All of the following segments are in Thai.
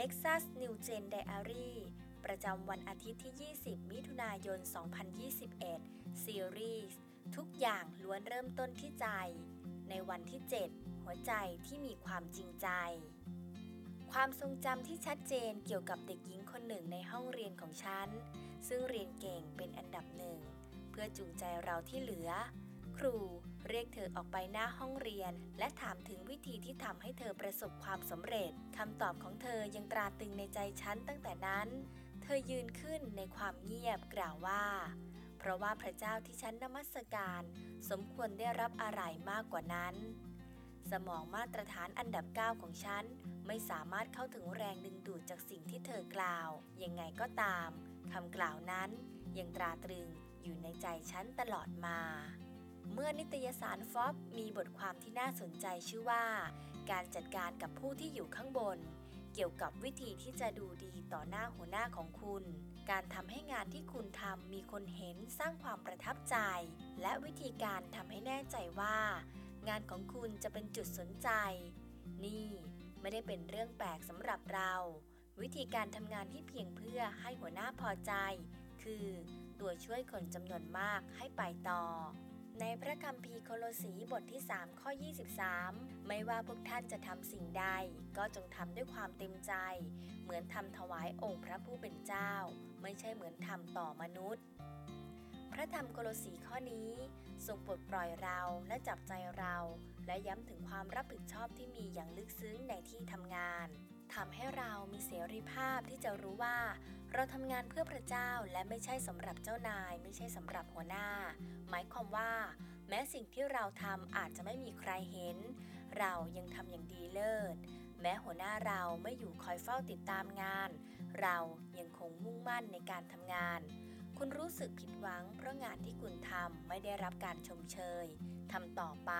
Nexus New Gen Diary ประจำวันอาทิตย์ที่ 20 มิถุนายน 2021 ซีรีส์ทุกอย่างล้วนเริ่มต้นที่ใจ ในวันที่ 7 หัวใจที่มีความจริงใจ ความทรงจำที่ชัดเจนเกี่ยวกับเด็กหญิงคนหนึ่งในห้องเรียนของฉัน ซึ่งเรียนเก่งเป็นอันดับหนึ่ง เพื่อจูงใจเราที่เหลือ ครู เรียกเธอออกไปหน้าห้องเรียน และถามถึงวิธีที่ทำให้เธอประสบความสำเร็จคำตอบของเธอยังตราตรึงในใจฉันตั้งแต่นั้น เธอยืนขึ้นในความเงียบกล่าวว่า เพราะว่าพระเจ้าที่ฉันนมัสการ สมควรได้รับอะไรมากกว่านั้น สมองมาตรฐานอันดับ 9 ของฉันไม่สามารถเข้าถึงแรงดึงดูดจากสิ่งที่เธอกล่าว ยังไงก็ตามคำกล่าวนั้นยังตราตรึงอยู่ในใจฉันตลอดมา เมื่อนิตยสารฟอบมีบทความที่น่าสนใจชื่อว่า การจัดการกับผู้ที่อยู่ข้างบน เกี่ยวกับวิธีที่จะดูดีต่อหน้าหัวหน้าของคุณ การทำให้งานที่คุณทำมีคนเห็นสร้างความประทับใจ และวิธีการทำให้แน่ใจว่า งานของคุณจะเป็นจุดสนใจ นี่ไม่ได้เป็นเรื่องแปลกสำหรับเรา วิธีการทำงานที่เพียงเพื่อให้หัวหน้าพอใจ คือตัวช่วยคนจำนวนมากให้ไปต่อ ในพระคัมภีร์โคโลสีบทที่ 3 ข้อ 23 ไม่ว่าพวกท่านจะทำสิ่งใด ก็จงทำด้วยความเต็มใจ เหมือนทำถวายองค์พระผู้เป็นเจ้า ไม่ใช่เหมือนทำต่อมนุษย์ พระธรรมโคโลสีข้อนี้ทรงปลดปล่อยเราและจับใจเรา และย้ำถึงความรับผิดชอบที่มีอย่างลึกซึ้งในที่ทำงานทำให้เรามีเสรีภาพที่จะรู้ว่า เราทำงานเพื่อพระเจ้าและไม่ใช่สำหรับเจ้านาย ไม่ใช่สำหรับหัวหน้า หมายความว่า แม้สิ่งที่เราทำอาจจะไม่มีใครเห็น เรายังทำอย่างดีเลิศ แม้หัวหน้าเราไม่อยู่คอยเฝ้าติดตามงาน เรายังคงมุ่งมั่นในการทำงาน คุณรู้สึกผิดหวัง เพราะงานที่คุณทำไม่ได้รับการชมเชยทำต่อไป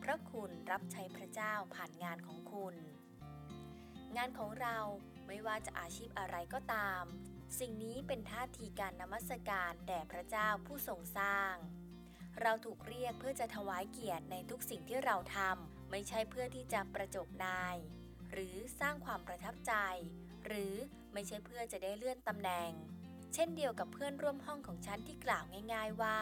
เพราะคุณรับใช้พระเจ้าผ่านงานของคุณ งานของเรา ไม่ว่าจะอาชีพอะไรก็ตาม สิ่งนี้เป็นท่าทีการนมัสการแด่พระเจ้าผู้ทรงสร้าง เราถูกเรียกเพื่อจะถวายเกียรติในทุกสิ่งที่เราทำไม่ใช่เพื่อที่จะประจบนาย หรือสร้างความประทับใจ หรือไม่ใช่เพื่อจะได้เลื่อนตำแหน่ง เช่นเดียวกับเพื่อนร่วมห้องของฉันที่กล่าวง่าย ๆว่า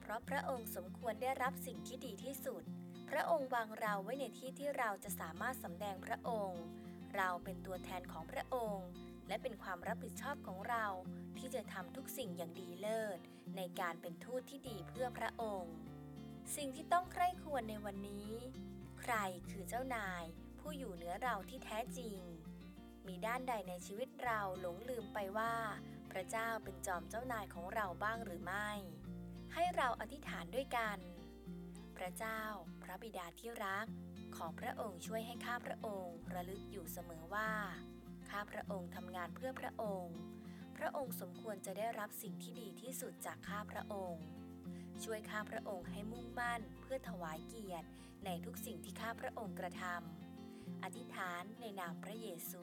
เพราะพระองค์สมควรได้รับสิ่งที่ดีที่สุด พระองค์วางเราไว้ในที่ที่เราจะสามารถสำแดงพระองค์ เราเป็นตัวแทนของพระองค์ และเป็นความรับผิดชอบของเราที่จะทำทุกสิ่งอย่างดีเลิศ ในการเป็นทูตที่ดีเพื่อพระองค์ สิ่งที่ต้องใคร่ควรในวันนี้ ใครคือเจ้านาย ผู้อยู่เหนือเราที่แท้จริง มีด้านใดในชีวิตเราหลงลืมไปว่า พระเจ้าเป็นจอมเจ้านายของเราบ้างหรือไม่ ให้เราอธิษฐานด้วยกัน พระเจ้า พระบิดาที่รัก ขอพระองค์ช่วยให้ข้าพระองค์ระลึกอยู่เสมอว่า ข้าพระองค์ทำงานเพื่อพระองค์ พระองค์สมควรจะได้รับสิ่งที่ดีที่สุดจากข้าพระองค์ ช่วยข้าพระองค์ให้มุ่งมั่นเพื่อถวายเกียรติในทุกสิ่งที่ข้าพระองค์กระทำอธิษฐานในนามพระเยซู